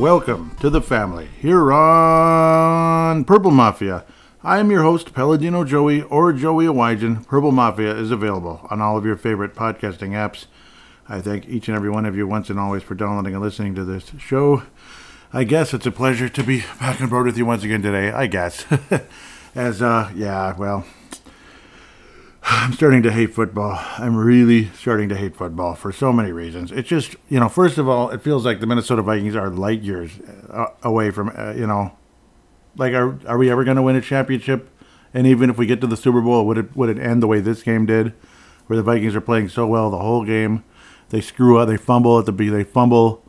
welcome to the family here on Purple Mafia. I am your host, Paladino Joey or Joey Awajan. Purple Mafia is available on all of your favorite podcasting apps. I thank each and every one of you once and always for downloading and listening to this show. I guess it's a pleasure to be back on board with you once again today. I guess. As, uh, yeah, well, I'm starting to hate football. I'm really starting to hate football for so many reasons. It's just, you know, first of all, it feels like the Minnesota Vikings are light years uh, away from, uh, you know, like are are we ever going to win a championship? And even if we get to the Super Bowl, would it would it end the way this game did, where the Vikings are playing so well the whole game, they screw up, they fumble at the B, they fumble,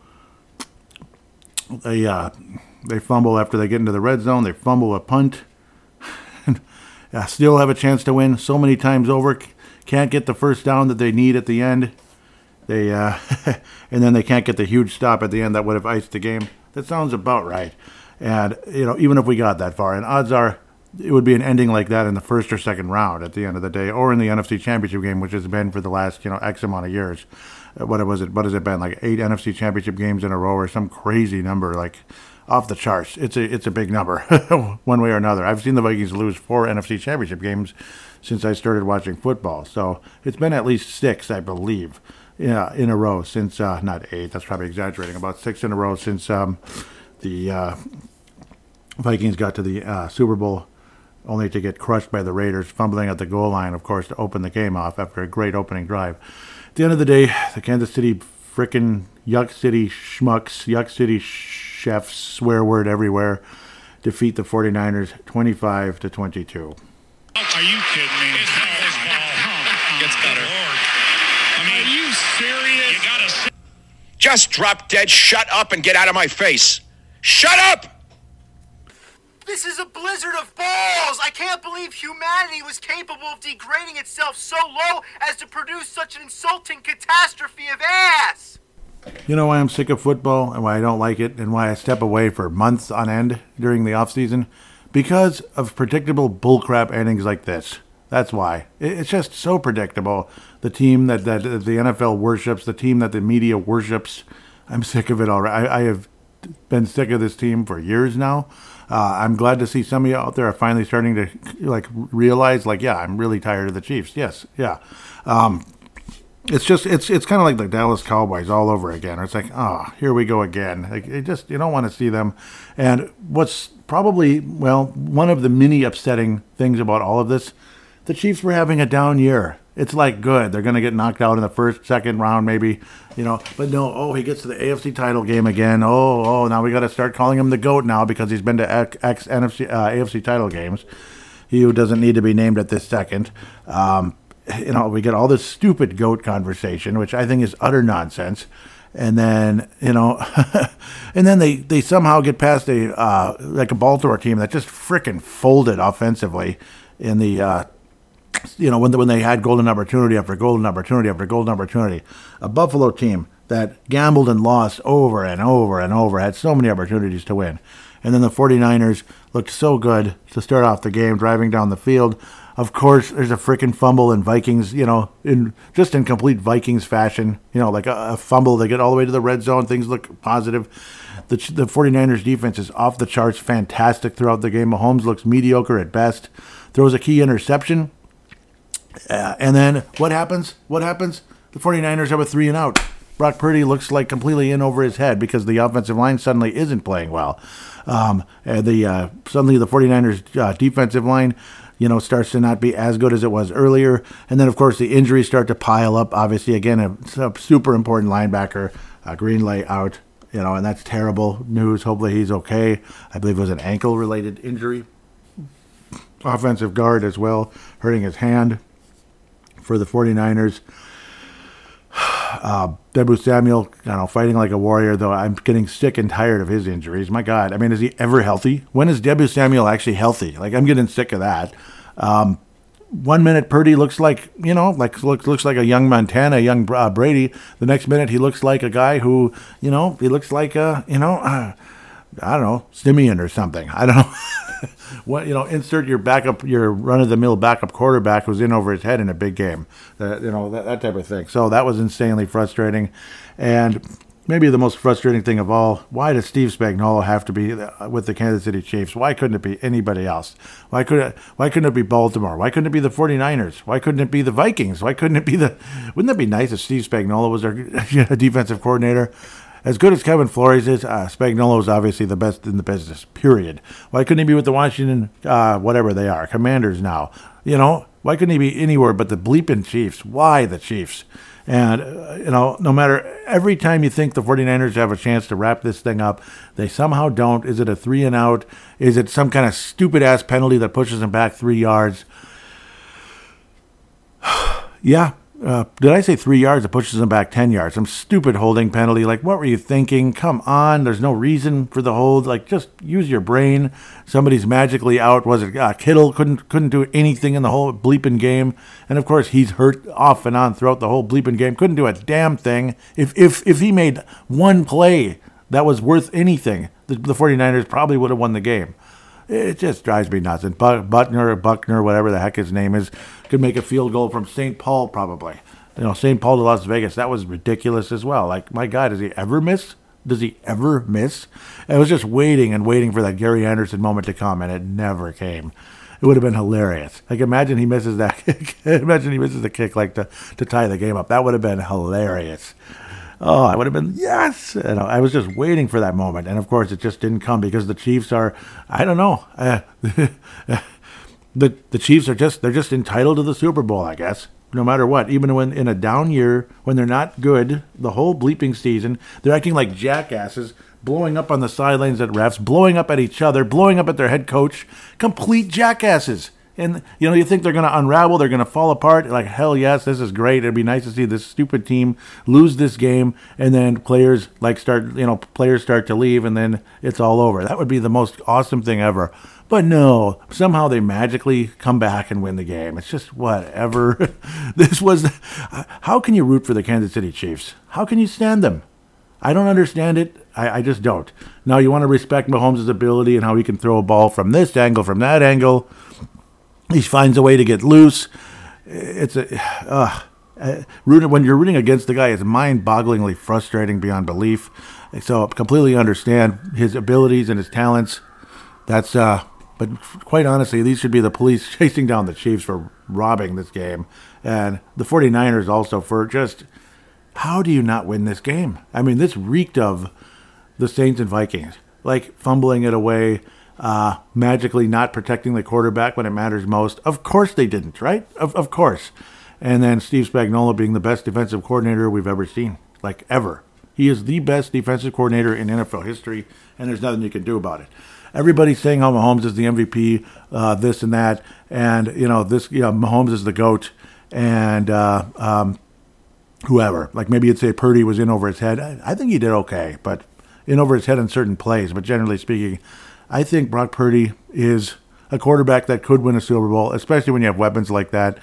they uh, they fumble after they get into the red zone, they fumble a punt uh, still have a chance to win so many times over. Can't get the first down that they need at the end. They uh, and then they can't get the huge stop at the end that would have iced the game. That sounds about right. And you know, even if we got that far, and odds are it would be an ending like that in the first or second round at the end of the day, or in the NFC Championship game, which has been for the last you know X amount of years. Uh, what was it? What has it been? Like eight NFC Championship games in a row, or some crazy number like off the charts. It's a it's a big number, one way or another. I've seen the Vikings lose four NFC Championship games since I started watching football. So it's been at least six, I believe, yeah, in a row since uh, not eight. That's probably exaggerating. About six in a row since um, the uh, Vikings got to the uh, Super Bowl, only to get crushed by the Raiders, fumbling at the goal line, of course, to open the game off after a great opening drive. At the end of the day, the Kansas City frickin' Yuck City schmucks, Yuck City. Sh- chefs, swear word everywhere, defeat the 49ers 25 to 22. Are you kidding me? His ball gets better. I mean, are you serious? You gotta just drop dead, shut up, and get out of my face. Shut up! This is a blizzard of balls! I can't believe humanity was capable of degrading itself so low as to produce such an insulting catastrophe of ass! You know why I'm sick of football and why I don't like it and why I step away for months on end during the off season? Because of predictable bullcrap endings like this. That's why. It's just so predictable. The team that, that the NFL worships, the team that the media worships. I'm sick of it already. I, I have been sick of this team for years now. Uh, I'm glad to see some of you out there are finally starting to like realize, like, yeah, I'm really tired of the Chiefs. Yes, yeah. Um, it's just it's it's kind of like the Dallas Cowboys all over again. It's like, oh, here we go again. Like, it just you don't want to see them. And what's probably well one of the many upsetting things about all of this, the Chiefs were having a down year. It's like good. They're going to get knocked out in the first, second round, maybe, you know. But no, oh, he gets to the AFC title game again. Oh, oh, now we got to start calling him the goat now because he's been to X, NFC uh, AFC title games. He who doesn't need to be named at this second. Um, you know, we get all this stupid goat conversation, which I think is utter nonsense. And then, you know, and then they, they somehow get past a, uh, like a Baltimore team that just freaking folded offensively in the, uh, you know, when, the, when they had golden opportunity after golden opportunity after golden opportunity. A Buffalo team that gambled and lost over and over and over, had so many opportunities to win. And then the 49ers looked so good to start off the game, driving down the field. Of course, there's a freaking fumble in Vikings, you know, in just in complete Vikings fashion, you know, like a, a, fumble. They get all the way to the red zone. Things look positive. The, the 49ers defense is off the charts, fantastic throughout the game. Mahomes looks mediocre at best, throws a key interception. Uh, and then what happens? What happens? The 49ers have a three and out. Brock Purdy looks like completely in over his head because the offensive line suddenly isn't playing well. Um, the uh, suddenly the 49ers uh, defensive line you know, starts to not be as good as it was earlier. And then, of course, the injuries start to pile up. Obviously, again, a, a super important linebacker, uh, out, you know, and that's terrible news. Hopefully, he's okay. I believe it was an ankle related injury. Offensive guard as well, hurting his hand for the 49ers. Uh, Deebo Samuel, you know, fighting like a warrior, though I'm getting sick and tired of his injuries. My God, I mean, is he ever healthy? When is Deebo Samuel actually healthy? Like, I'm getting sick of that. Um, one minute Purdy looks like you know like looks looks like a young Montana, young uh, Brady. The next minute he looks like a guy who you know he looks like a you know uh, I don't know Simeon or something. I don't know. what you know, insert your backup, your run of the mill backup quarterback who's in over his head in a big game. You know that, that type of thing. So that was insanely frustrating, and maybe the most frustrating thing of all, why does Steve Spagnuolo have to be with the Kansas City Chiefs? Why couldn't it be anybody else? Why could it, why couldn't it be Baltimore? Why couldn't it be the 49ers? Why couldn't it be the Vikings? Why couldn't it be the Wouldn't that be nice if Steve Spagnuolo was our defensive coordinator? As good as Kevin Flores is, uh, Spagnuolo is obviously the best in the business. Period. Why couldn't he be with the Washington, uh, whatever they are, Commanders now? You know, why couldn't he be anywhere but the bleeping Chiefs? Why the Chiefs? And, uh, you know, no matter every time you think the 49ers have a chance to wrap this thing up, they somehow don't. Is it a three and out? Is it some kind of stupid ass penalty that pushes them back three yards? yeah, uh, did I say three yards? It pushes them back 10 yards. Some stupid holding penalty. Like, what were you thinking? Come on. There's no reason for the hold. Like, just use your brain. Somebody's magically out. Was it uh, Kittle? Couldn't, couldn't do anything in the whole bleeping game. And of course, he's hurt off and on throughout the whole bleeping game. Couldn't do a damn thing. If, if, if he made one play that was worth anything, the, the 49ers probably would have won the game. It just drives me nuts. And Butner Buckner, whatever the heck his name is, could make a field goal from St. Paul probably. You know, St. Paul to Las Vegas, that was ridiculous as well. Like, my God, does he ever miss? Does he ever miss? I was just waiting and waiting for that Gary Anderson moment to come, and it never came. It would have been hilarious. Like, imagine he misses that kick. imagine he misses the kick, like, to, to tie the game up. That would have been hilarious. Oh, I would have been yes. And I was just waiting for that moment, and of course, it just didn't come because the Chiefs are. I don't know. Uh, the the Chiefs are just they're just entitled to the Super Bowl, I guess. No matter what, even when in a down year when they're not good, the whole bleeping season, they're acting like jackasses, blowing up on the sidelines at refs, blowing up at each other, blowing up at their head coach, complete jackasses. And you know, you think they're going to unravel, they're going to fall apart. Like hell, yes, this is great. It'd be nice to see this stupid team lose this game, and then players like start, you know, players start to leave, and then it's all over. That would be the most awesome thing ever. But no, somehow they magically come back and win the game. It's just whatever. this was. How can you root for the Kansas City Chiefs? How can you stand them? I don't understand it. I, I just don't. Now you want to respect Mahomes' ability and how he can throw a ball from this angle, from that angle. He finds a way to get loose. It's a uh, when you're rooting against the guy. It's mind-bogglingly frustrating beyond belief. So I completely understand his abilities and his talents. That's uh, but quite honestly, these should be the police chasing down the Chiefs for robbing this game, and the 49ers also for just how do you not win this game? I mean, this reeked of the Saints and Vikings, like fumbling it away uh, magically not protecting the quarterback when it matters most. Of course they didn't, right? Of, of course. And then Steve Spagnuolo being the best defensive coordinator we've ever seen, like ever. He is the best defensive coordinator in NFL history, and there's nothing you can do about it. Everybody's saying how Mahomes is the MVP, uh, this and that, and you know this. You know, Mahomes is the goat, and uh, um, whoever. Like maybe you'd say Purdy was in over his head. I, I think he did okay, but in over his head in certain plays. But generally speaking, I think Brock Purdy is a quarterback that could win a Super Bowl, especially when you have weapons like that.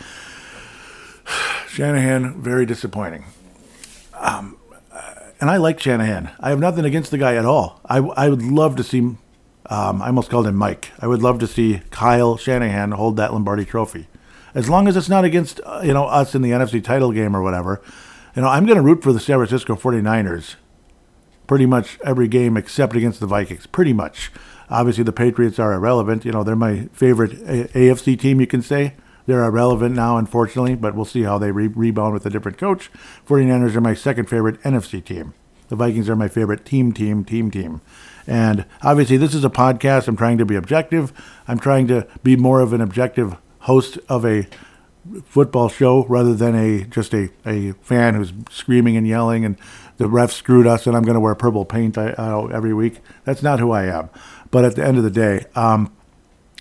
Shanahan, very disappointing. Um, and I like Shanahan. I have nothing against the guy at all. I, I would love to see, um, I almost called him Mike. I would love to see Kyle Shanahan hold that Lombardi trophy. As long as it's not against, uh, you know, us in the NFC title game or whatever. You know, I'm going to root for the San Francisco 49ers pretty much every game except against the Vikings. Pretty much. Obviously, the Patriots are irrelevant. You know, they're my favorite A- AFC team, you can say. They're irrelevant now, unfortunately, but we'll see how they re- rebound with a different coach. 49ers are my second favorite NFC team. The Vikings are my favorite team, team, team, team. And obviously, this is a podcast. I'm trying to be objective. I'm trying to be more of an objective host of a football show rather than a just a, a fan who's screaming and yelling and the ref screwed us and I'm going to wear purple paint uh, every week. That's not who I am. But at the end of the day, um,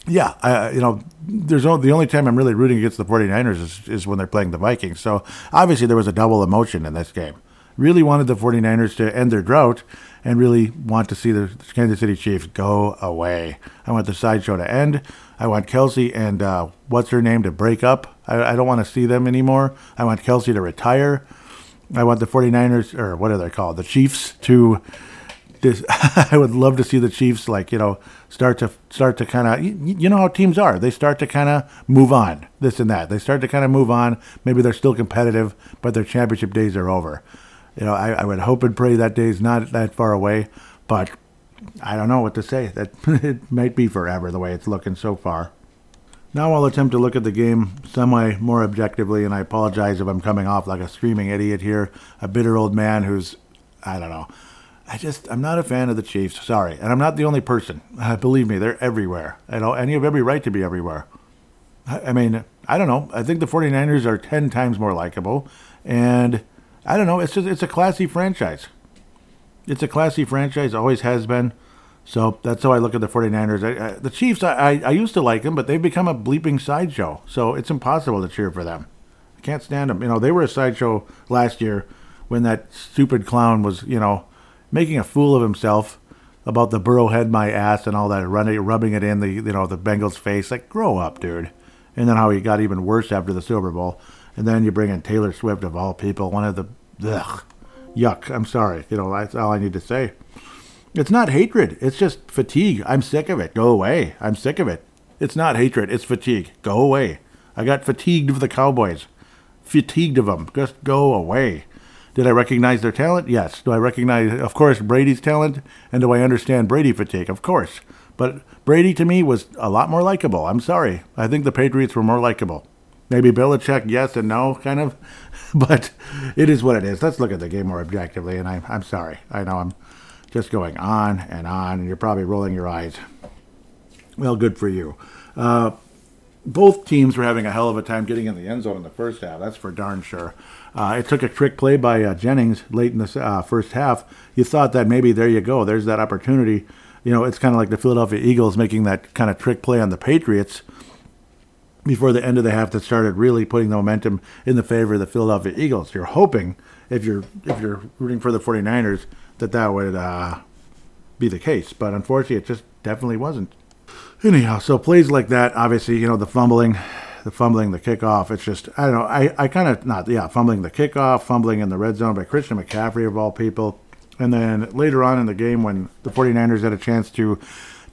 yeah, I, you know, there's no, the only time I'm really rooting against the 49ers is, is when they're playing the Vikings. So obviously there was a double emotion in this game. Really wanted the 49ers to end their drought and really want to see the Kansas City Chiefs go away. I want the sideshow to end. I want Kelce and uh, what's her name to break up. I, I don't want to see them anymore. I want Kelce to retire. I want the 49ers, or what are they called? The Chiefs to this, I would love to see the Chiefs like you know start to start to kind of you, you, know how teams are they start to kind of move on this and that they start to kind of move on maybe they're still competitive but their championship days are over You know, I, I would hope and pray that day is not that far away, but I don't know what to say. That it might be forever the way it's looking so far. Now I'll attempt to look at the game semi more objectively, and I apologize if I'm coming off like a screaming idiot here, a bitter old man who's, I don't know. I just, I'm not a fan of the Chiefs. Sorry. And I'm not the only person. Uh, believe me, they're everywhere. I know, and you have every right to be everywhere. I, I mean, I don't know. I think the 49ers are 10 times more likable. And I don't know. It's just, it's a classy franchise. It's a classy franchise, always has been. So that's how I look at the 49ers. I, I, the Chiefs, I, I used to like them, but they've become a bleeping sideshow. So it's impossible to cheer for them. I can't stand them. You know, they were a sideshow last year when that stupid clown was, you know, making a fool of himself about the burrow head my ass and all that, running, rubbing it in the you know the Bengals face. Like, grow up, dude. And then how he got even worse after the Super Bowl. And then you bring in Taylor Swift of all people, one of the ugh, yuck. I'm sorry. You know that's all I need to say. It's not hatred. It's just fatigue. I'm sick of it. Go away. I'm sick of it. It's not hatred. It's fatigue. Go away. I got fatigued of the Cowboys. Fatigued of them. Just go away. Did I recognize their talent? Yes. Do I recognize, of course, Brady's talent? And do I understand Brady fatigue? Of course. But Brady to me was a lot more likable. I'm sorry. I think the Patriots were more likable. Maybe Belichick, yes and no, kind of. But it is what it is. Let's look at the game more objectively. And I'm, I'm sorry. I know I'm just going on and on, and you're probably rolling your eyes. Well, good for you. Uh, both teams were having a hell of a time getting in the end zone in the first half. That's for darn sure. Uh, it took a trick play by uh, Jennings late in the uh, first half. You thought that maybe there you go, there's that opportunity. You know, it's kind of like the Philadelphia Eagles making that kind of trick play on the Patriots before the end of the half that started really putting the momentum in the favor of the Philadelphia Eagles. You're hoping if you're if you're rooting for the 49ers that that would uh, be the case, but unfortunately, it just definitely wasn't. Anyhow, so plays like that, obviously, you know, the fumbling, the fumbling, the kickoff. It's just I don't know. I, I kind of not yeah, fumbling the kickoff, fumbling in the red zone by Christian McCaffrey of all people, and then later on in the game when the 49ers had a chance to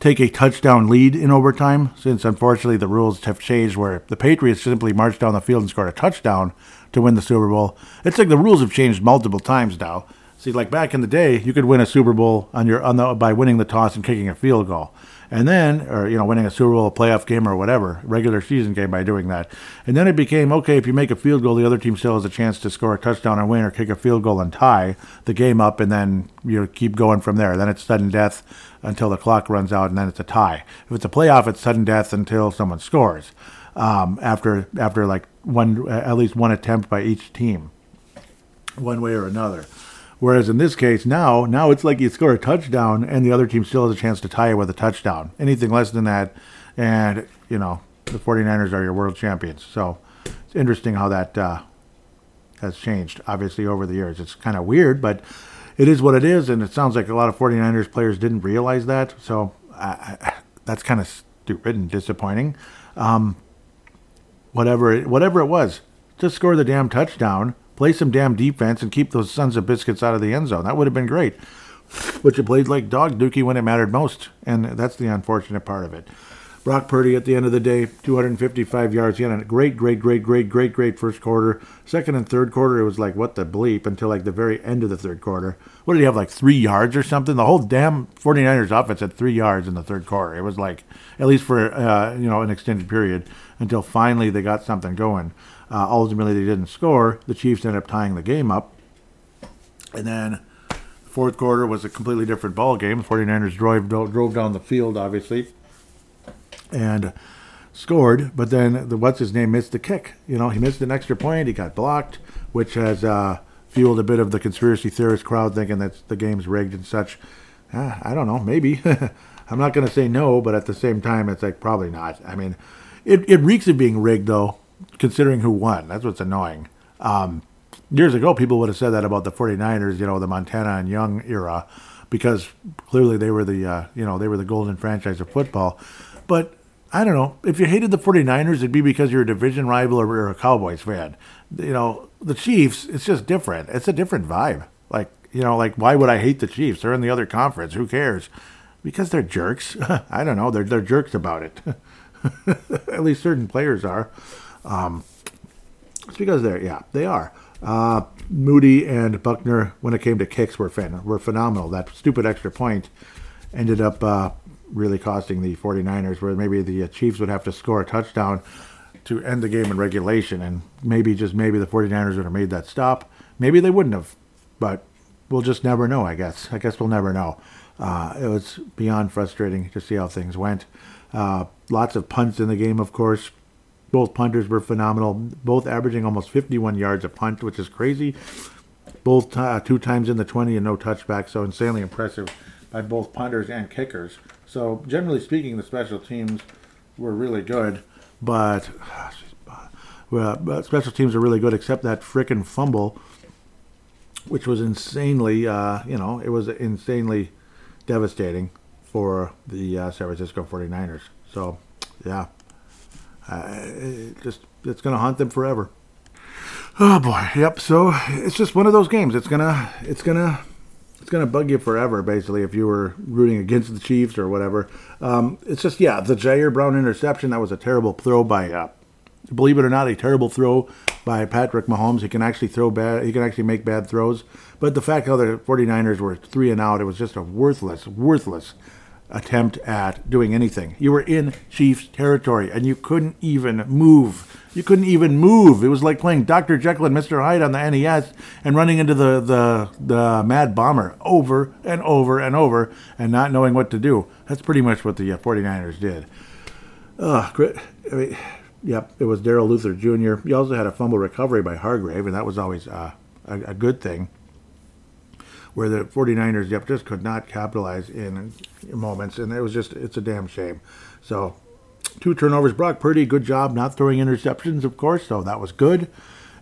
take a touchdown lead in overtime, since unfortunately the rules have changed where the Patriots simply marched down the field and scored a touchdown to win the Super Bowl. It's like the rules have changed multiple times now. See, like back in the day, you could win a Super Bowl on your on the by winning the toss and kicking a field goal, and then or you know winning a Super Bowl, a playoff game or whatever, regular season game by doing that, and then it became okay if you make a field goal, the other team still has a chance to score a touchdown and win, or kick a field goal and tie the game up, and then you know, keep going from there. Then it's sudden death until the clock runs out, and then it's a tie. If it's a playoff, it's sudden death until someone scores. Um, after after like one at least one attempt by each team, one way or another. Whereas in this case, now now it's like you score a touchdown and the other team still has a chance to tie it with a touchdown. Anything less than that, and you know the 49ers are your world champions. So it's interesting how that uh, has changed. Obviously over the years, it's kind of weird, but it is what it is, and it sounds like a lot of 49ers players didn't realize that. So that's kind of stupid and disappointing. Um, whatever whatever it was, just score the damn touchdown play some damn defense and keep those sons of biscuits out of the end zone. That would have been great. But you played like dog dookie when it mattered most, and that's the unfortunate part of it. Brock Purdy at the end of the day, 255 yards. He had a great, great, great, great, great, great first quarter. Second and third quarter, it was like, what the bleep, until like the very end of the third quarter. What did he have, like three yards or something? The whole damn 49ers offense had three yards in the third quarter. It was like, at least for, uh, you know, an extended period, until finally they got something going. Uh, ultimately, they didn't score. The Chiefs ended up tying the game up. And then fourth quarter was a completely different ball game. The 49ers drove, drove down the field, obviously, and scored. But then the what's his name missed the kick. You know, he missed an extra point. He got blocked, which has uh, fueled a bit of the conspiracy theorist crowd thinking that the game's rigged and such. Uh, I don't know. Maybe. I'm not going to say no, but at the same time, it's like probably not. I mean, it, it reeks of being rigged, though, considering who won. That's what's annoying. Um, years ago, people would have said that about the 49ers, you know, the Montana and Young era, because clearly they were the, uh, you know, they were the golden franchise of football. But I don't know. If you hated the 49ers, it'd be because you're a division rival or you're a Cowboys fan. You know, the Chiefs, it's just different. It's a different vibe. Like, you know, like why would I hate the Chiefs? They're in the other conference. Who cares? Because they're jerks. I don't know. They're they're jerks about it. At least certain players are. Um, it's because they're yeah they are. Uh, Moody and Buckner, when it came to kicks, were fan- were phenomenal. That stupid extra point ended up uh, really costing the 49ers, where maybe the uh, Chiefs would have to score a touchdown to end the game in regulation, and maybe just maybe the 49ers would have made that stop. Maybe they wouldn't have, but we'll just never know. I guess. I guess we'll never know. Uh, it was beyond frustrating to see how things went. Uh, lots of punts in the game, of course. Both punters were phenomenal, both averaging almost 51 yards a punt, which is crazy. Both uh, two times in the 20 and no touchback, so insanely impressive by both punters and kickers. So, generally speaking, the special teams were really good, but well, but special teams are really good, except that frickin' fumble, which was insanely, uh, you know, it was insanely devastating for the uh, San Francisco 49ers. So, yeah, uh, it just it's to haunt them forever. Oh boy, yep. So it's just one of those games. It's gonna, it's gonna, it's gonna bug you forever. Basically, if you were rooting against the Chiefs or whatever, um, it's just yeah. The Ji'Ayir Brown interception that was a terrible throw by, uh, believe it or not, a terrible throw by Patrick Mahomes. He can actually throw bad. He can actually make bad throws. But the fact how the 49ers were three and out, it was just a worthless, worthless attempt at doing anything. You were in Chiefs territory and you couldn't even move. You couldn't even move. It was like playing Dr. Jekyll and Mr. Hyde on the NES and running into the, the, the Mad Bomber over and over and over and not knowing what to do. That's pretty much what the 49ers did. Uh. I mean, yep, it was Darrell Luter Jr. You also had a fumble recovery by Hargrave, and that was always uh, a, a good thing where the 49ers yep, just could not capitalize in moments, and it was just it's a damn shame. So, two turnovers. Brock Purdy, good job not throwing interceptions, of course, so that was good.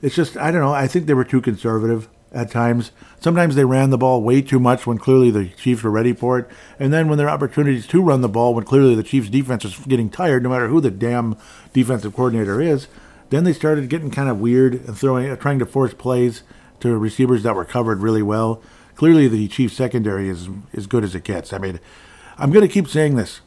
It's just I don't know. I think they were too conservative at times. Sometimes they ran the ball way too much when clearly the Chiefs were ready for it, and then when there are opportunities to run the ball when clearly the Chiefs' defense is getting tired, no matter who the damn defensive coordinator is, then they started getting kind of weird and throwing, trying to force plays to receivers that were covered really well clearly the Chiefs secondary is as good as it gets. I mean, I'm going to keep saying this.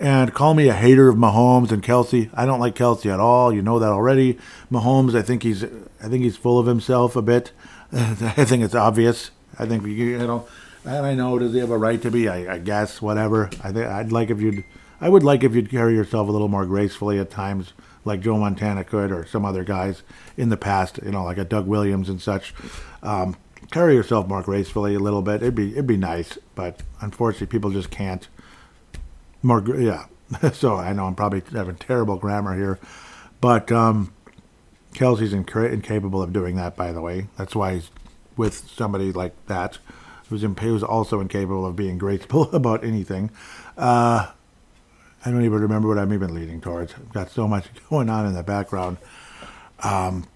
And call me a hater of Mahomes and Kelce. I don't like Kelce at all. You know that already. Mahomes, I think he's, I think he's full of himself a bit. I think it's obvious. I think you know, and I know does he have a right to be? I, I guess whatever. I think I'd like if you'd, I would like if you'd carry yourself a little more gracefully at times, like Joe Montana could, or some other guys in the past. You know, like a Doug Williams and such. Um, carry yourself more gracefully a little bit. It'd be it'd be nice, but unfortunately, people just can't. More, yeah. so I know I'm probably having terrible grammar here, but um, inc- incapable of doing that. By the way, that's why he's with somebody like that, who's who's also incapable of being graceful about anything. Uh, I don't even remember what I'm even leading towards. I've got so much going on in the background. Um,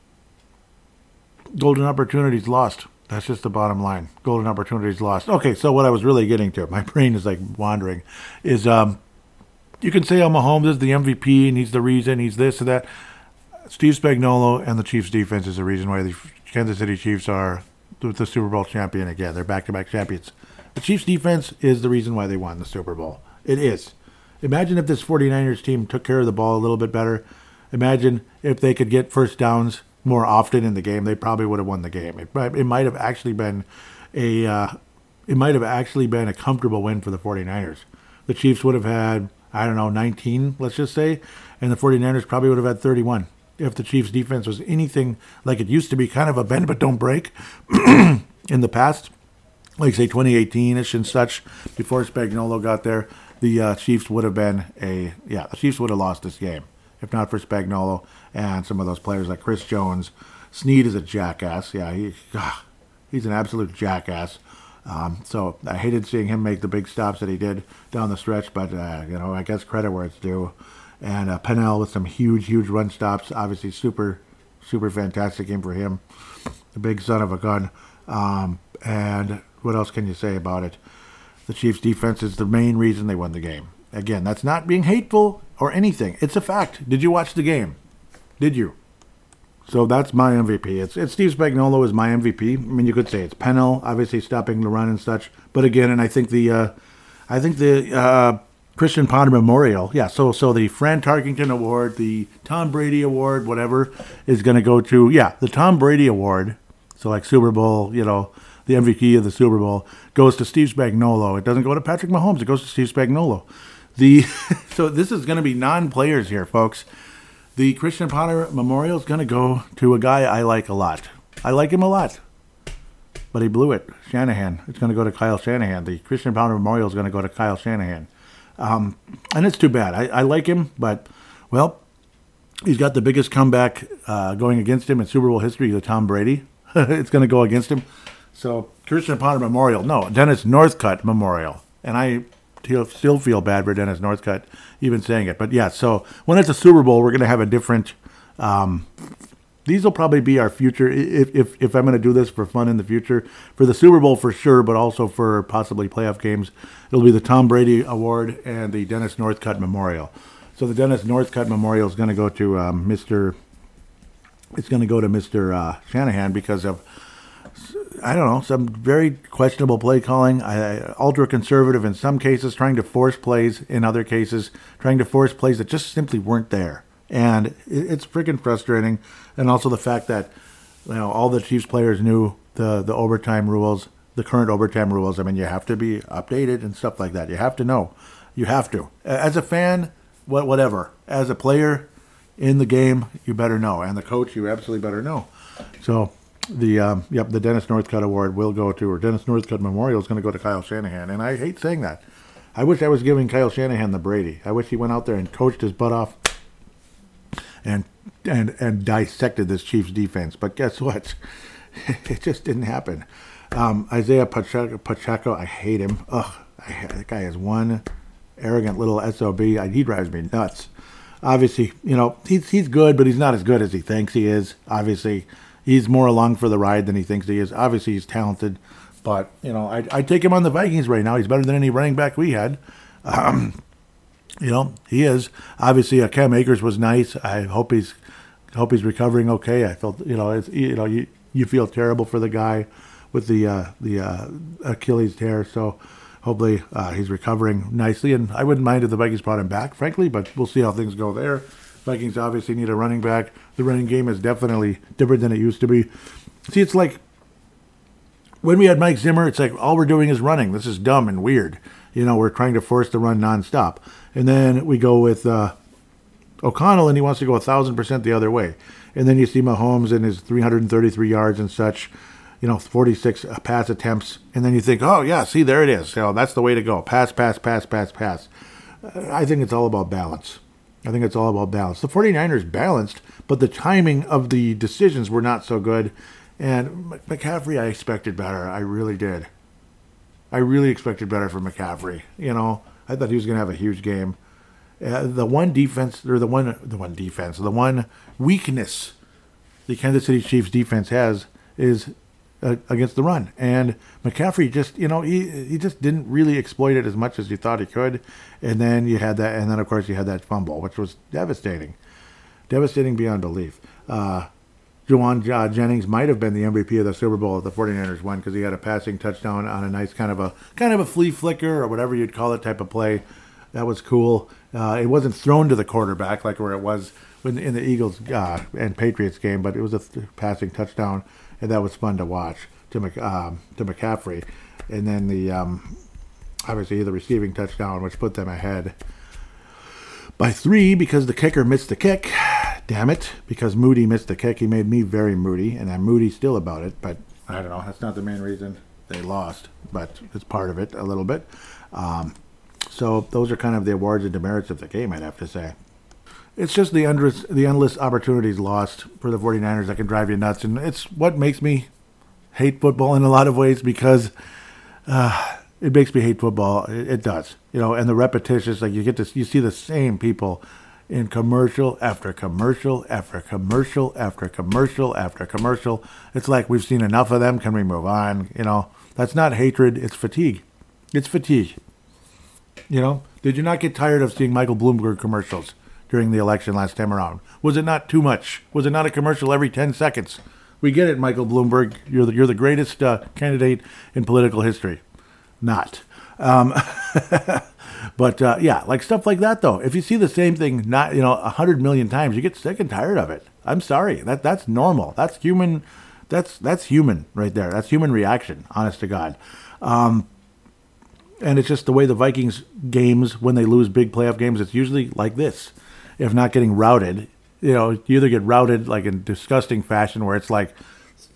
golden opportunities lost. That's just the bottom line. Golden opportunities lost. Okay, so what I was really getting to, my brain is like wandering, is um, you can say, oh, Mahomes is the MVP and he's the reason, he's this and that. Steve Spagnuolo and the Chiefs defense is the reason why the Kansas City Chiefs are the Super Bowl champion again. They're back to back champions. The Chiefs defense is the reason why they won the Super Bowl. It is. Imagine if this 49ers team took care of the ball a little bit better. Imagine if they could get first downs more often in the game, they probably would have won the game. It, it might have actually been a uh, it might have actually been a comfortable win for the 49ers. The Chiefs would have had I don't know 19, let's just say, and the 49ers probably would have had 31 if the Chiefs defense was anything like it used to be, kind of a bend but don't break in the past, like say 2018ish and such. Before Spagnuolo got there, the uh, Chiefs would have been a yeah, the Chiefs would have lost this game if not for Spagnuolo and some of those players like Chris Jones. Sneed is a jackass. Yeah, he, ah, he's an absolute jackass. Um, so I hated seeing him make the big stops that he did down the stretch, but uh, you know I guess credit where it's due. And uh, Pennel with some huge, huge run stops. Obviously, super, super fantastic game for him. The big son of a gun. Um, and what else can you say about it? The Chiefs' defense is the main reason they won the game. Again, that's not being hateful or anything. It's a fact. Did you watch the game? Did you? So that's my MVP. It's, it's Steve Spagnuolo is my MVP. I mean, you could say it's Pennel, obviously stopping the run and such. But again, and I think the, uh, I think the uh, Christian Ponder Memorial, yeah. So so the Fran Tarkenton Award, the Tom Brady Award, whatever, is going to go to yeah the Tom Brady Award So like Super Bowl, you know, the MVP of the Super Bowl goes to Steve Spagnuolo. It doesn't go to Patrick Mahomes. It goes to Steve Spagnuolo. The so this is going to be non-players here, folks. The Christian Ponder Memorial is going to go to a guy I like a lot. I like him a lot, but he blew it. Shanahan. It's going to go to Kyle Shanahan. The Christian Ponder Memorial is going to go to Kyle Shanahan, um, and it's too bad. I, I like him, but well, he's got the biggest comeback uh, going against him in Super Bowl history. The Tom Brady. it's going to go against him. So Christian Ponder Memorial, no, Dennis Northcutt Memorial, and I still feel bad for Dennis Northcutt even saying it. But yeah, so when it's a Super Bowl, we're going to have a different. Um, these will probably be our future if if, if I'm going to do this for fun in the future for the Super Bowl for sure, but also for possibly playoff games. It'll be the Tom Brady Award and the Dennis Northcutt Memorial. So the Dennis Northcutt Memorial is going to go to um, Mr. It's going to go to Mr. Uh, Shanahan because of I don't know, some very questionable play calling, uh, ultra conservative in some cases, trying to force plays in other cases, trying to force plays that just simply weren't there. And it's freaking frustrating. And also the fact that, you know, all the Chiefs players knew the, the overtime rules, the current overtime rules. I mean, you have to be updated and stuff like that. You have to know. You have to. As a fan, what whatever. As a player in the game, you better know. And the coach, you absolutely better know. So the um, yep the Dennis Northcutt Award will go to or Dennis Northcutt Memorial is going to go to Kyle Shanahan, and I hate saying that. I wish I was giving Kyle Shanahan the Brady. I wish he went out there and coached his butt off and and and dissected this Chiefs defense. But guess what? it just didn't happen. Um, Isaiah Pacheco, Pacheco, I hate him. Ugh, I, that guy is one arrogant little sob. I, he drives me nuts. Obviously, you know he's he's good, but he's not as good as he thinks he is. Obviously, he's more along for the ride than he thinks he is. Obviously, he's talented, but you know, I I take him on the Vikings right now. He's better than any running back we had. Um, you know, he is. Obviously, uh, Cam Akers was nice. I hope he's hope he's recovering okay. I felt you know it's you know you you feel terrible for the guy with the uh, the uh, Achilles tear. So hopefully uh, he's recovering nicely. And I wouldn't mind if the Vikings brought him back, frankly, but we'll see how things go there. Vikings obviously need a running back. The running game is definitely different than it used to be. See, it's like when we had Mike Zimmer, it's like all we're doing is running. This is dumb and weird. You know, we're trying to force the run nonstop. And then we go with uh, O'Connell, and he wants to go a thousand percent the other way. And then you see Mahomes and his 333 yards and such, you know, 46 pass attempts. And then you think, oh, yeah, see, there it is. So that's the way to go. Pass, pass, pass, pass, pass. I think it's all about balance. I think it's all about balance. The 49ers balanced, but the timing of the decisions were not so good. And McCaffrey, I expected better. I really did. I really expected better from McCaffrey. You know, I thought he was going to have a huge game. Uh, the one defense, or the one, the one defense, the one weakness the Kansas City Chiefs defense has is uh, against the run. And McCaffrey just, you know, he he just didn't really exploit it as much as you thought he could. And then you had that, and then of course you had that fumble, which was devastating, devastating beyond belief. Uh, Jauan uh, Jennings might have been the MVP of the Super Bowl that the 49ers won because he had a passing touchdown on a nice kind of a kind of a flea flicker or whatever you'd call it type of play. That was cool. Uh, it wasn't thrown to the quarterback like where it was in the Eagles uh, and Patriots game, but it was a th- passing touchdown and that was fun to watch to Mc, um, to McCaffrey, and then the um, obviously the receiving touchdown, which put them ahead by three because the kicker missed the kick. Damn it! Because Moody missed the kick, he made me very moody, and I'm moody still about it. But I don't know. That's not the main reason they lost, but it's part of it a little bit. Um, so those are kind of the awards and demerits of the game, I'd have to say it's just the endless the endless opportunities lost for the 49ers that can drive you nuts. And it's what makes me hate football in a lot of ways because uh, it makes me hate football. It, it, does you know and the repetitions like you get to you see the same people in commercial after commercial after commercial after commercial after commercial. It's like we've seen enough of them. Can we move on? You know that's not hatred. It's fatigue. It's fatigue. You know did you not get tired of seeing michael bloomberg commercials during the election last time around? Was it not too much? Was it not a commercial every 10 seconds? We get it, Michael Bloomberg. You're the, you're the greatest uh, candidate in political history. Not. Um, but uh, yeah, like stuff like that, though. If you see the same thing, not you know, a hundred million times, you get sick and tired of it. I'm sorry. That that's normal. That's human That's that's human right there. That's human reaction, honest to God. Um, and it's just the way the Vikings games when they lose big playoff games. It's usually like this, if not getting routed. You know, you either get routed like in disgusting fashion where it's like,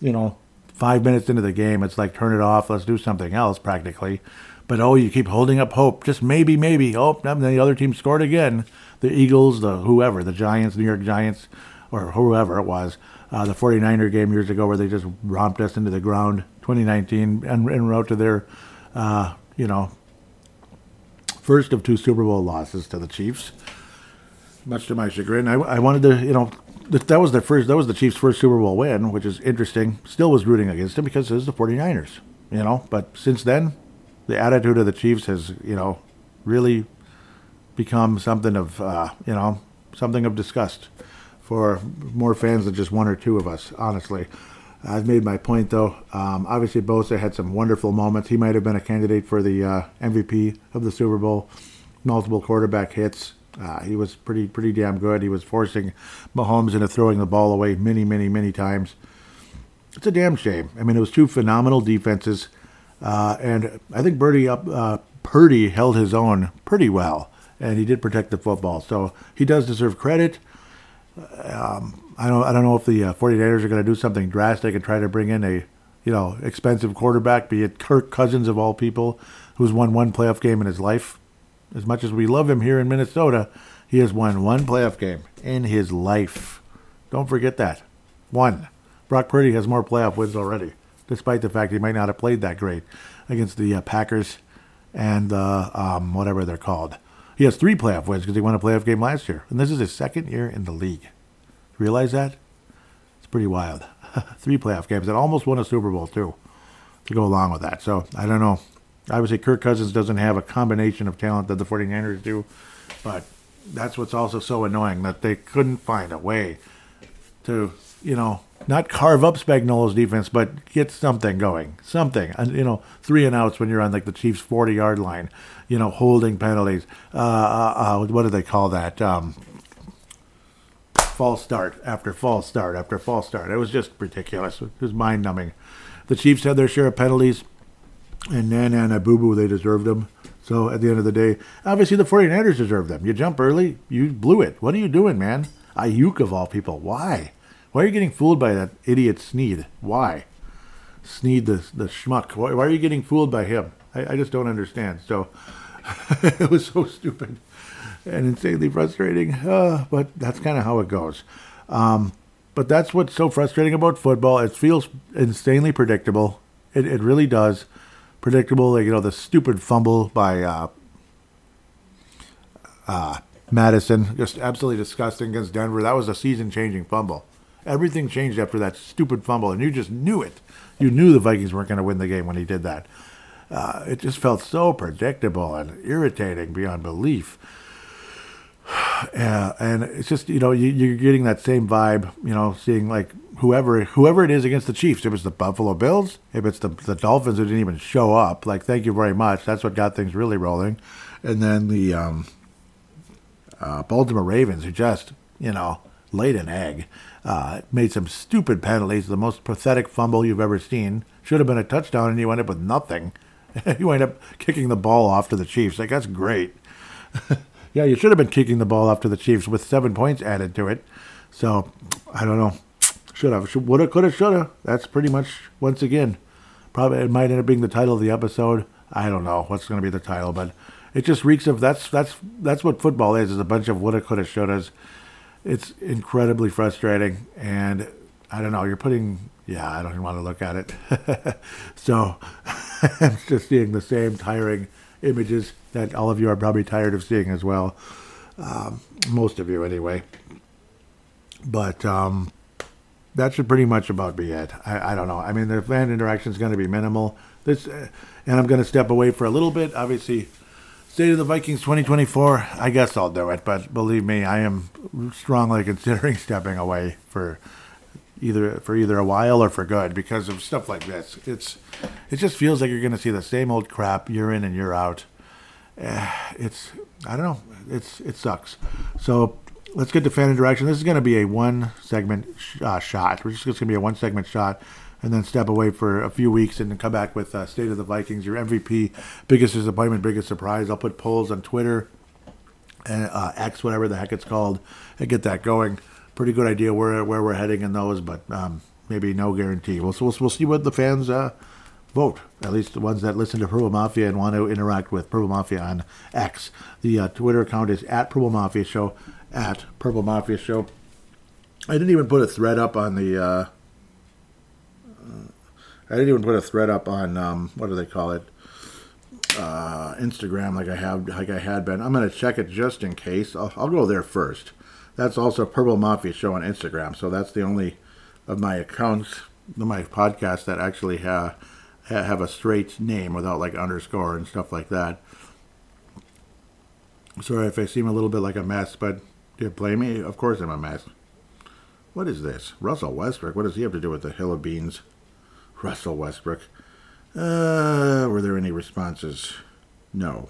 you know, five minutes into the game, it's like turn it off, let's do something else practically. But oh, you keep holding up hope, just maybe, maybe. Oh, and then the other team scored again. The Eagles, the whoever, the Giants, New York Giants, or whoever it was, uh, the 49er game years ago where they just romped us into the ground, 2019, and, and wrote to their, uh, you know, first of two Super Bowl losses to the Chiefs. Much to my chagrin, I, I wanted to, you know, th- that was their first, that was the Chiefs' first Super Bowl win, which is interesting. Still was rooting against them because it was the 49ers, you know. But since then, the attitude of the Chiefs has, you know, really become something of, uh, you know, something of disgust for more fans than just one or two of us, honestly. I've made my point though. Um, obviously, Bosa had some wonderful moments. He might have been a candidate for the uh, MVP of the Super Bowl. Multiple quarterback hits. Uh, he was pretty pretty damn good. He was forcing Mahomes into throwing the ball away many many many times. It's a damn shame. I mean, it was two phenomenal defenses, uh, and I think Birdie up uh, Purdy held his own pretty well, and he did protect the football. So he does deserve credit. Um, I don't I don't know if the uh, 49ers are going to do something drastic and try to bring in a you know expensive quarterback, be it Kirk Cousins of all people, who's won one playoff game in his life. As much as we love him here in Minnesota, he has won one playoff game in his life. Don't forget that. One. Brock Purdy has more playoff wins already, despite the fact he might not have played that great against the uh, Packers and uh, um, whatever they're called. He has three playoff wins because he won a playoff game last year, and this is his second year in the league. Realize that? It's pretty wild. Three playoff games and almost won a Super Bowl too to go along with that. So I don't know. Obviously, Kirk Cousins doesn't have a combination of talent that the 49ers do, but that's what's also so annoying that they couldn't find a way to, you know, not carve up Spagnuolo's defense, but get something going. Something. And, you know, three and outs when you're on like the Chiefs' 40 yard line, you know, holding penalties. Uh, uh, uh, what do they call that? Um, false start after false start after false start. It was just ridiculous. It was mind numbing. The Chiefs had their share of penalties, and Nana and Abubu, they deserved them. So at the end of the day, obviously the 49ers deserve them. You jump early, you blew it. What are you doing, man? Aiyuk of all people. Why? Why are you getting fooled by that idiot Sneed? Why? Sneed the, the schmuck. Why, why are you getting fooled by him? I, I just don't understand. So it was so stupid and insanely frustrating. Uh, but that's kind of how it goes. Um, but that's what's so frustrating about football. It feels insanely predictable. It, it really does. Predictable, like, you know, the stupid fumble by uh, uh, Mattison, just absolutely disgusting against Denver. That was a season changing fumble. Everything changed after that stupid fumble, and you just knew it. You knew the Vikings weren't going to win the game when he did that. Uh, it just felt so predictable and irritating beyond belief. Yeah, and it's just you know you, are getting that same vibe. You know, seeing like whoever whoever it is against the Chiefs. If it's the Buffalo Bills, if it's the the Dolphins who didn't even show up, like thank you very much. That's what got things really rolling. And then the um, uh, Baltimore Ravens, who just you know laid an egg, uh, made some stupid penalties. The most pathetic fumble you've ever seen should have been a touchdown, and you end up with nothing. you end up kicking the ball off to the Chiefs. Like that's great. Yeah, you should have been kicking the ball off to the Chiefs with seven points added to it. So I don't know. Should have, should, woulda, coulda, shoulda. That's pretty much once again. Probably it might end up being the title of the episode. I don't know what's going to be the title, but it just reeks of that's that's that's what football is. Is a bunch of woulda, coulda, shouldas. It's incredibly frustrating, and I don't know. You're putting yeah. I don't even want to look at it. so I'm just seeing the same tiring images that all of you are probably tired of seeing as well. Um, most of you, anyway. But um, that should pretty much about be it. I, I don't know. I mean, the fan interaction is going to be minimal. This, uh, and I'm going to step away for a little bit. Obviously, State of the Vikings 2024. I guess I'll do it, but believe me, I am strongly considering stepping away for either for either a while or for good because of stuff like this. It's it just feels like you're going to see the same old crap year in and year out. Uh, it's I don't know. It's it sucks. So let's get to fan interaction. This is going to be a one segment sh- uh, shot. We're just going to be a one segment shot and then step away for a few weeks and then come back with uh, State of the Vikings, your MVP, biggest disappointment, biggest surprise. I'll put polls on Twitter and uh, X, whatever the heck it's called, and get that going. Pretty good idea where where we're heading in those, but um, maybe no guarantee. We'll, we'll, we'll see what the fans uh, vote. At least the ones that listen to Purple Mafia and want to interact with Purple Mafia on X. The uh, Twitter account is at Purple Mafia Show, at Purple Mafia Show. I didn't even put a thread up on the. Uh, I didn't even put a thread up on um, what do they call it? Uh, Instagram, like I have, like I had been. I'm gonna check it just in case. I'll, I'll go there first. That's also Purple Mafia Show on Instagram. So that's the only of my accounts, my podcasts that actually have have a straight name without like underscore and stuff like that. Sorry if I seem a little bit like a mess, but do you blame me? Of course I'm a mess. What is this? Russell Westbrook. What does he have to do with the Hill of Beans? Russell Westbrook. Uh, were there any responses? No.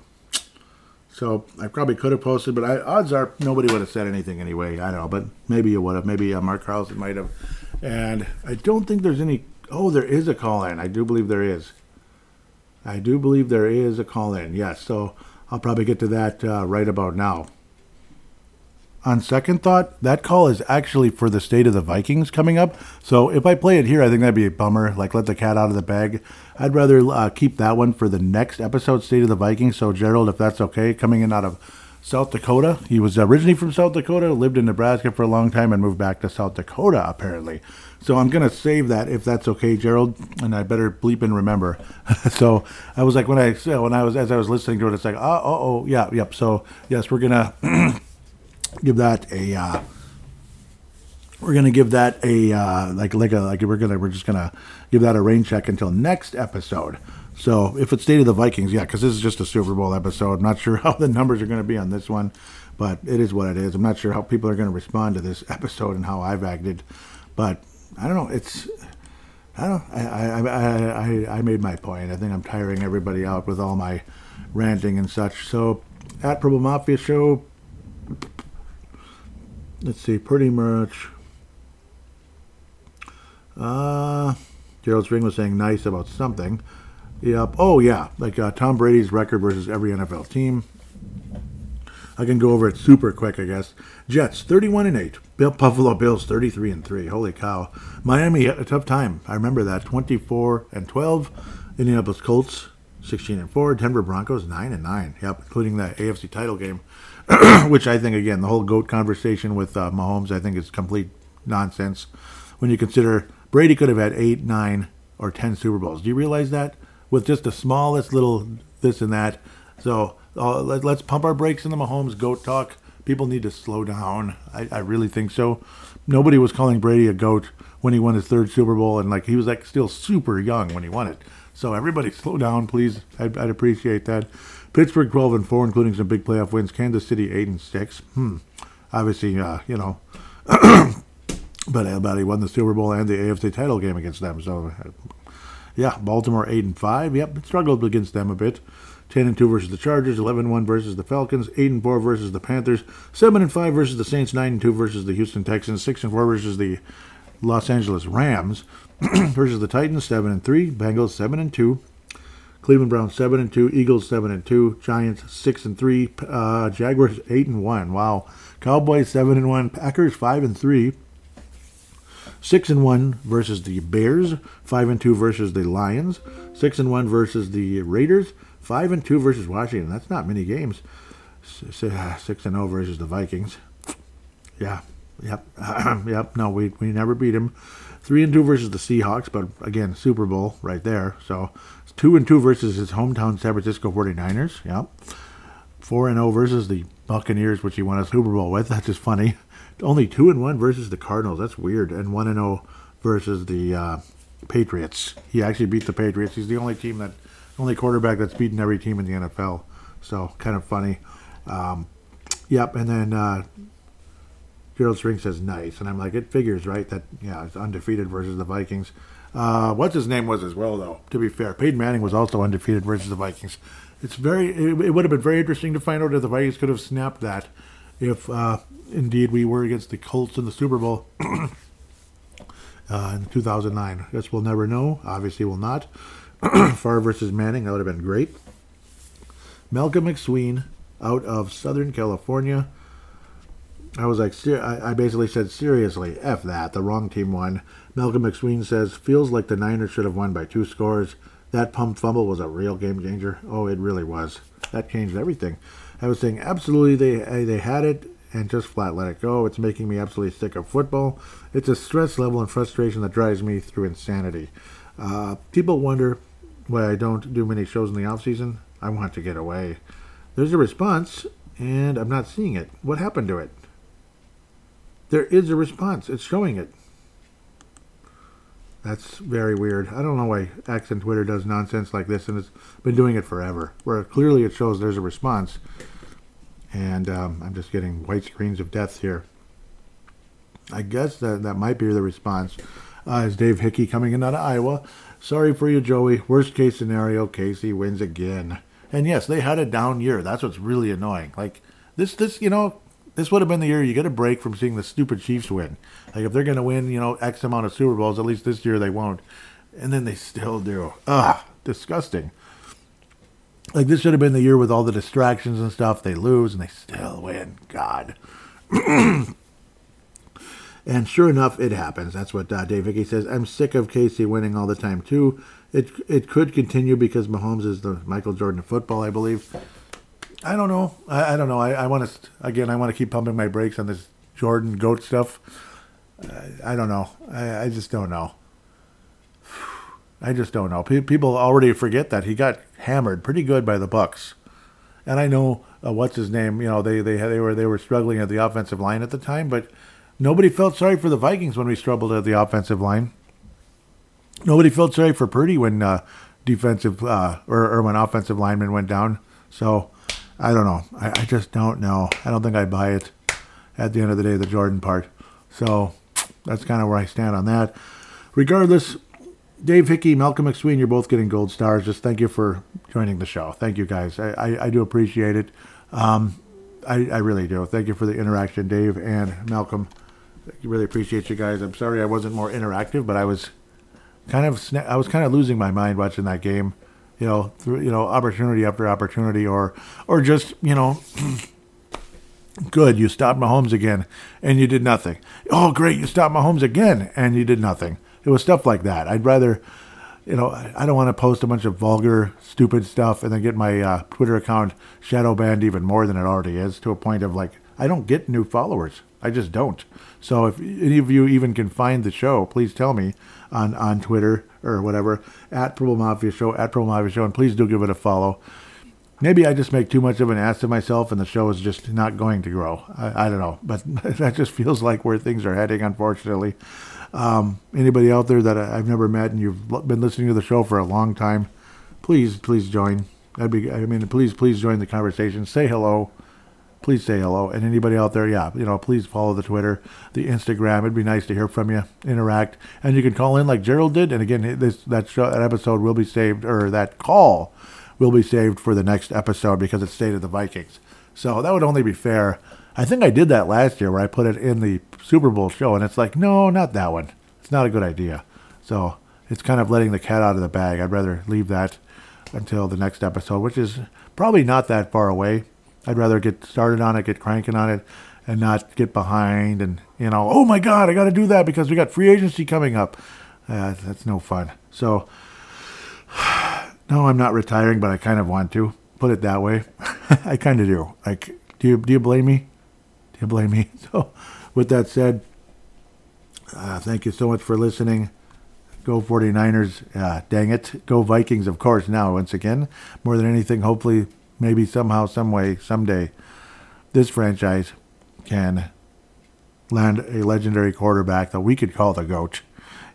So I probably could have posted, but I, odds are nobody would have said anything anyway. I don't know, but maybe you would have. Maybe uh, Mark Carlson might have. And I don't think there's any. Oh, there is a call in. I do believe there is. I do believe there is a call in. Yes. So I'll probably get to that uh, right about now. On second thought, that call is actually for the state of the Vikings coming up. So if I play it here, I think that'd be a bummer. Like let the cat out of the bag. I'd rather uh, keep that one for the next episode, State of the Vikings. So Gerald, if that's okay, coming in out of South Dakota. He was originally from South Dakota, lived in Nebraska for a long time, and moved back to South Dakota apparently. So I'm gonna save that if that's okay, Gerald, and I better bleep and remember. so I was like when I when I was as I was listening to it, it's like oh oh oh yeah yep. So yes, we're gonna give that a. Uh, we're gonna give that a uh, like like a like we're gonna we're just gonna give that a rain check until next episode. So if it's State of the Vikings, yeah, because this is just a Super Bowl episode. I'm not sure how the numbers are going to be on this one, but it is what it is. I'm not sure how people are going to respond to this episode and how I've acted, but I don't know. It's I don't. I I, I I I made my point. I think I'm tiring everybody out with all my ranting and such. So at Purple Mafia Show, let's see, pretty much. Uh, Gerald String was saying nice about something. Yep. Oh, yeah. Like uh, Tom Brady's record versus every NFL team. I can go over it super quick, I guess. Jets 31 and 8. Bill Buffalo Bills 33 and 3. Holy cow. Miami had a tough time. I remember that 24 and 12. Indianapolis Colts 16 and 4. Denver Broncos 9 and 9. Yep, including that AFC title game, which I think again the whole goat conversation with uh, Mahomes I think is complete nonsense when you consider Brady could have had 8, 9 or 10 Super Bowls. Do you realize that? With just the smallest little this and that. So uh, let, us pump our brakes in the Mahomes goat talk. People need to slow down. I, I really think so. Nobody was calling Brady a goat when he won his third Super Bowl, and like he was like still super young when he won it. So everybody slow down, please. I'd, I'd appreciate that. Pittsburgh 12 and 4, including some big playoff wins. Kansas City 8 and 6. Hmm. Obviously, uh, you know, but but he won the Super Bowl and the AFC title game against them. So, uh, yeah, Baltimore 8 and 5. Yep, struggled against them a bit. 10 and 2 versus the Chargers, 11 1 versus the Falcons, 8 and 4 versus the Panthers, 7 and 5 versus the Saints, 9 and 2 versus the Houston Texans, 6 and 4 versus the Los Angeles Rams, versus the Titans, 7 and 3, Bengals 7 and 2, Cleveland Browns 7 and 2, Eagles 7 and 2, Giants 6 and 3, uh, Jaguars 8 and 1. Wow. Cowboys 7 and 1, Packers 5 and 3. 6 and 1 versus the Bears, 5 and 2 versus the Lions, 6 and 1 versus the Raiders, 5 and 2 versus Washington. That's not many games. 6 and 0 versus the Vikings. Yeah. Yep. yep. No, we we never beat him. 3 and 2 versus the Seahawks, but again, Super Bowl right there. So, 2 and 2 versus his hometown San Francisco 49ers. Yep. 4 and 0 versus the Buccaneers, which he won a Super Bowl with. That's just funny only two and one versus the Cardinals. That's weird. And one and zero oh versus the uh, Patriots. He actually beat the Patriots. He's the only team that, only quarterback that's beaten every team in the NFL. So kind of funny. Um, yep. And then uh, Gerald String says nice, and I'm like, it figures, right? That yeah, it's undefeated versus the Vikings. Uh, what's his name was as well, though. To be fair, Peyton Manning was also undefeated versus the Vikings. It's very. It, it would have been very interesting to find out if the Vikings could have snapped that if uh, indeed we were against the Colts in the Super Bowl uh, in 2009. Guess we'll never know. Obviously, we'll not. Favre versus Manning, that would have been great. Malcolm McSween out of Southern California. I was like, ser- I, basically said, seriously, F that. The wrong team won. Malcolm McSween says, feels like the Niners should have won by two scores. That punt fumble was a real game changer. Oh, it really was. That changed everything. I was saying, absolutely, they they had it and just flat let it go. It's making me absolutely sick of football. It's a stress level and frustration that drives me through insanity. Uh, people wonder why I don't do many shows in the off season. I want to get away. There's a response, and I'm not seeing it. What happened to it? There is a response. It's showing it. That's very weird. I don't know why X and Twitter does nonsense like this, and it's been doing it forever. Where clearly it shows there's a response, and um, I'm just getting white screens of death here. I guess that that might be the response. Uh, is Dave Hickey coming in out of Iowa? Sorry for you, Joey. Worst case scenario, Casey wins again. And yes, they had a down year. That's what's really annoying. Like this, this you know, this would have been the year you get a break from seeing the stupid Chiefs win. Like if they're going to win, you know, X amount of Super Bowls, at least this year they won't, and then they still do. Ugh, disgusting. Like this should have been the year with all the distractions and stuff. They lose and they still win. God. and sure enough, it happens. That's what uh, Dave Hickey says. I'm sick of Casey winning all the time too. It it could continue because Mahomes is the Michael Jordan of football, I believe. I don't know. I, I don't know. I, I want to again. I want to keep pumping my brakes on this Jordan goat stuff. I don't know. I, I just don't know. I just don't know. People already forget that he got hammered pretty good by the Bucs, and I know uh, what's his name. You know they they they were they were struggling at the offensive line at the time, but nobody felt sorry for the Vikings when we struggled at the offensive line. Nobody felt sorry for Purdy when uh, defensive uh, or, or when offensive linemen went down. So I don't know. I, I just don't know. I don't think I buy it. At the end of the day, the Jordan part. So that's kind of where I stand on that. Regardless, Dave Hickey, Malcolm McSween, you're both getting gold stars. Just thank you for joining the show. Thank you guys. I, I, I do appreciate it. Um, I, I really do. Thank you for the interaction, Dave and Malcolm. I really appreciate you guys. I'm sorry I wasn't more interactive, but I was kind of I was kind of losing my mind watching that game. You know, through you know opportunity after opportunity, or or just you know Good, you stopped Mahomes again, and you did nothing. Oh, great, you stopped Mahomes again, and you did nothing. It was stuff like that. I'd rather, you know, I don't want to post a bunch of vulgar, stupid stuff and then get my uh, Twitter account shadow banned even more than it already is to a point of like, I don't get new followers. I just don't. So if any of you even can find the show, please tell me on, on Twitter or whatever, at Purple Mafia Show, at Purple Mafia Show, and please do give it a follow maybe I just make too much of an ass of myself and the show is just not going to grow. I, I don't know, but that just feels like where things are heading, unfortunately. Um, anybody out there that I've never met and you've been listening to the show for a long time, please, please join. That'd be, I mean, please, please join the conversation. Say hello. Please say hello. And anybody out there, yeah, you know, please follow the Twitter, the Instagram. It'd be nice to hear from you, interact, and you can call in like Gerald did. And again, this that show, that episode will be saved, or that call will be saved for the next episode because it's State of the Vikings. So that would only be fair. I think I did that last year where I put it in the Super Bowl show, and it's like, no, not that one. It's not a good idea. So it's kind of letting the cat out of the bag. I'd rather leave that until the next episode, which is probably not that far away. I'd rather get started on it, get cranking on it, and not get behind and, you know, oh my God, I got to do that because we got free agency coming up. Uh, that's no fun. So no, I'm not retiring, but I kind of want to. Put it that way. I kind of do. Like, do you do you blame me? Do you blame me? So, with that said, uh, thank you so much for listening. Go 49ers. Uh, dang it. Go Vikings, of course, now, once again. More than anything, hopefully, maybe somehow, some way, someday, this franchise can land a legendary quarterback that we could call the GOAT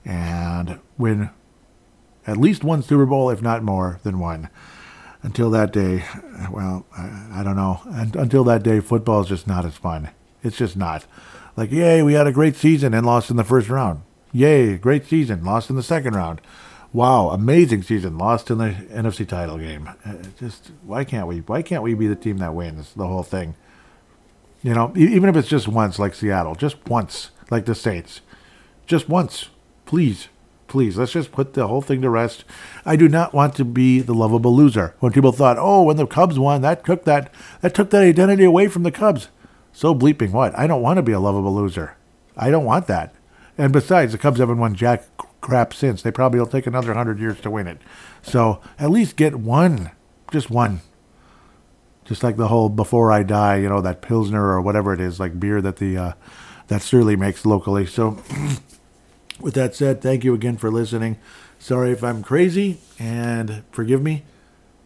and win at least one Super Bowl, if not more than one. Until that day, well, I, I don't know. And until that day, football is just not as fun. It's just not. Like, yay, we had a great season and lost in the first round. Yay, great season, lost in the second round. Wow, amazing season, lost in the NFC title game. Uh, just why can't we? Why can't we be the team that wins the whole thing? You know, even if it's just once, like Seattle, just once, like the Saints, just once, please, please. Let's just put the whole thing to rest. I do not want to be the lovable loser. When people thought, oh, when the Cubs won, that took that that took that identity away from the Cubs. So bleeping what? I don't want to be a lovable loser. I don't want that. And besides, the Cubs haven't won jack crap since. They probably will take another hundred years to win it. So at least get one, just one. Just like the whole "Before I Die," you know, that Pilsner or whatever it is, like beer that the uh, that Surly makes locally. So, with that said, thank you again for listening. Sorry if I'm crazy, and forgive me.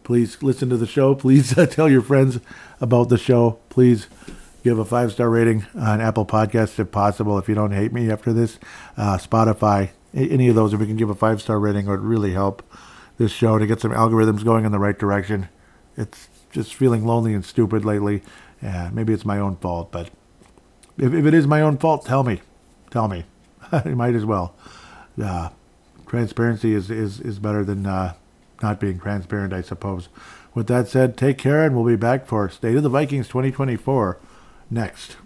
Please listen to the show. Please uh, tell your friends about the show. Please give a five star rating on Apple Podcasts if possible. If you don't hate me after this, uh, Spotify, any of those, if we can give a five star rating, it would really help this show to get some algorithms going in the right direction. It's just feeling lonely and stupid lately. Yeah, maybe it's my own fault, but if, if it is my own fault, tell me. Tell me. you might as well. Uh, transparency is, is, is better than uh, not being transparent, I suppose. With that said, take care, and we'll be back for State of the Vikings 2024 next.